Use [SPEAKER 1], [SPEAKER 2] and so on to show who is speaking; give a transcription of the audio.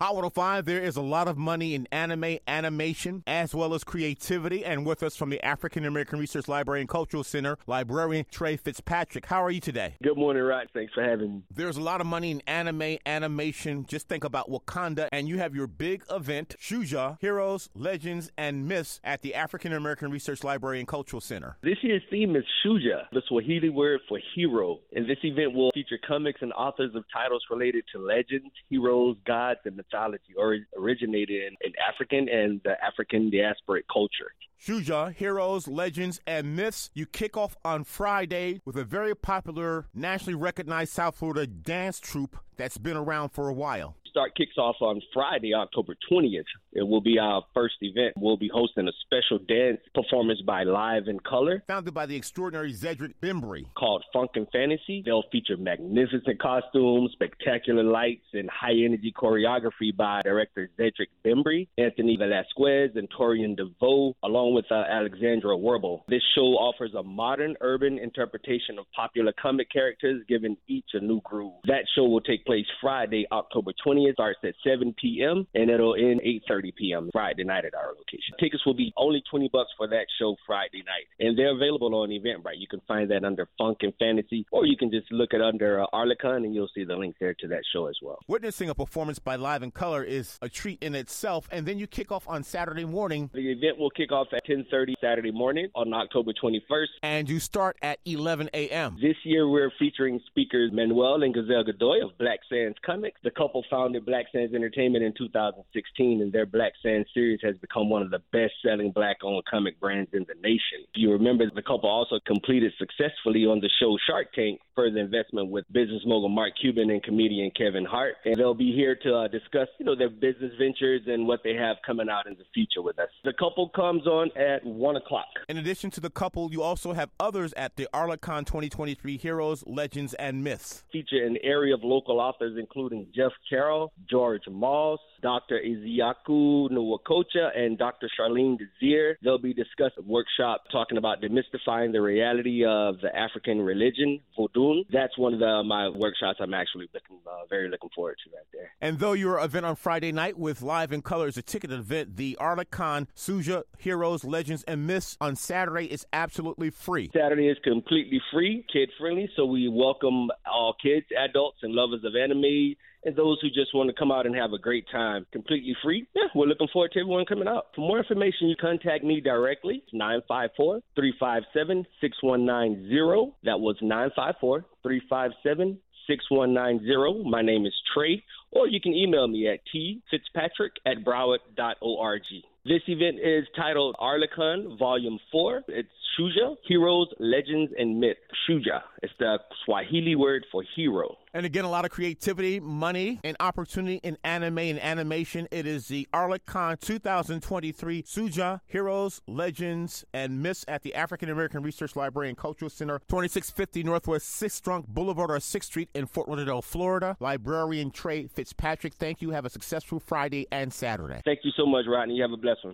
[SPEAKER 1] Hot 105, there is a lot of money in anime, animation, as well as creativity. And with us from the African American Research Library and Cultural Center, librarian Trey Fitzpatrick. How are you today?
[SPEAKER 2] Good morning, Rod. Thanks for having me.
[SPEAKER 1] There's a lot of money in anime, animation. Just think about Wakanda. And you have your big event, Shujaa Heroes, Legends, and Myths at the African American Research Library and Cultural Center.
[SPEAKER 2] This year's theme is Shujaa, the Swahili word for hero. And this event will feature comics and authors of titles related to legends, heroes, gods, and mythology or originated in, in African and the African diasporic culture.
[SPEAKER 1] Shujaa, Heroes, Legends, and Myths. You kick off on Friday with a very popular, nationally recognized South Florida dance troupe that's been around for a while.
[SPEAKER 2] Start kicks off on Friday, October 20th. It will be our first event. We'll be hosting a special dance performance by Live in Color.
[SPEAKER 1] Founded by the extraordinary Zedric Bembry.
[SPEAKER 2] Called Funk and Fantasy. They'll feature magnificent costumes, spectacular lights, and high energy choreography by director Zedric Bembry, Anthony Velasquez, and Torian DeVoe, along with uh, Alexandra Werble. This show offers a modern urban interpretation of popular comic characters, giving each a new groove. That show will take place Friday, October 20th. It starts at 7 p.m. and it'll end 8:30 p.m. Friday night at our location. Tickets will be only 20 bucks for that show Friday night, and they're available on Eventbrite. You can find that under Funk and Fantasy, or you can just look it under uh, Arlecon, and you'll see the link there to that show as well.
[SPEAKER 1] Witnessing a performance by Live in Color is a treat in itself, and then you kick off on Saturday morning.
[SPEAKER 2] The event will kick off at 10:30 Saturday morning on October 21st,
[SPEAKER 1] and you start at 11 a.m.
[SPEAKER 2] This year we're featuring speakers Manuel and Geiszel Godoy of Black Sands Comics. The couple founded Black Sands Entertainment in 2016, and their Black Sands series has become one of the best-selling black-owned comic brands in the nation. You remember, the couple also completed successfully on the show Shark Tank, further investment with business mogul Mark Cuban and comedian Kevin Hart, and they'll be here to uh, discuss, you know, their business ventures and what they have coming out in the future with us. The couple comes on at one o'clock.
[SPEAKER 1] In addition to the couple, you also have others at the Arlecon 2023 Heroes, Legends, and Myths.
[SPEAKER 2] Feature an area of local authors, including Jeff Carroll, George Moss, Dr. Iziaku Nwakocha, and Dr. Charlene Desir. They'll be discussing a workshop talking about demystifying the reality of the African religion, Vodun. That's one of the, my workshops I'm actually looking, uh, very looking forward to right there.
[SPEAKER 1] And though your event on Friday night with Live in Color is a ticketed event, the Arlecon Shujaa Heroes, Legends, and Myths on Saturday is absolutely free.
[SPEAKER 2] Saturday is completely free, kid friendly, so we welcome all kids, adults, and lovers of anime and those who just want to come out and have a great time completely free. Yeah, we're looking forward to everyone coming out. For more information, you contact me directly, 954 357 6190. That was 954 357 6190. My name is Trey, or you can email me at tfitzpatrick at broward.org. This event is titled Arlecon Volume 4. It's Shujaa, Heroes, Legends, and Myths. Shujaa. It's the Swahili word for hero.
[SPEAKER 1] And again, a lot of creativity, money, and opportunity in anime and animation. It is the Arlecon 2023 Shujaa, Heroes, Legends, and Myths at the African American Research Library and Cultural Center, 2650 Northwest 6th Strunk Boulevard or 6th Street in Fort Lauderdale, Florida. Librarian Trey Fitzpatrick, thank you. Have a successful Friday and Saturday.
[SPEAKER 2] Thank you so much, Rodney. You have a blessed one.